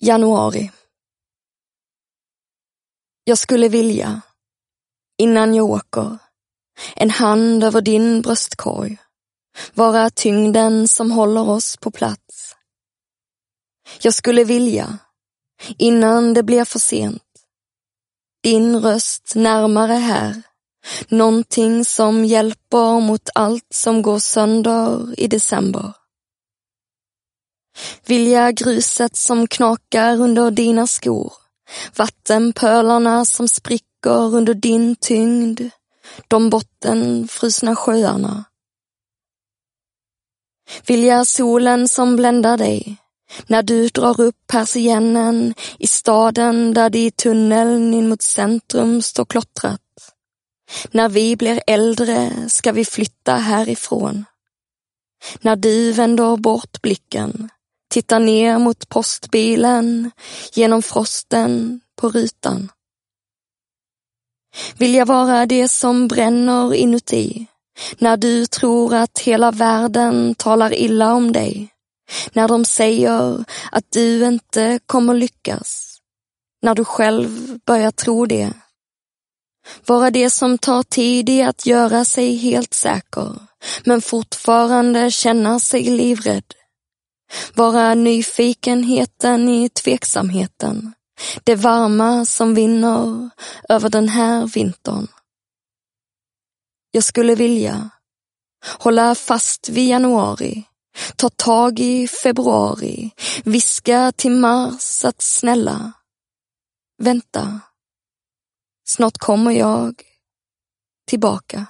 Januari. Jag skulle vilja, innan jag åker, en hand över din bröstkorg, vara tyngden som håller oss på plats. Jag skulle vilja, innan det blir för sent, din röst närmare här, någonting som hjälper mot allt som går sönder i december. Vilja gruset som knakar under dina skor, vattenpölarna som spricker under din tyngd, de bottenfrusna sjöarna. Vilja solen som bländar dig, när du drar upp persiennen i staden där det i tunneln in mot centrum står klottrat. När vi blir äldre ska vi flytta härifrån. När du vänder bort blicken tittar ner mot postbilen genom frosten på rutan. Vill jag vara det som bränner inuti när du tror att hela världen talar illa om dig. När de säger att du inte kommer lyckas. När du själv börjar tro det. Vara det som tar tid i att göra sig helt säker, men fortfarande känna sig livrädd. Vara nyfikenheten i tveksamheten. Det varma som vinner över den här vintern. Jag skulle vilja hålla fast vid januari, ta tag i februari, viska till mars att snälla, vänta. Snart kommer jag tillbaka.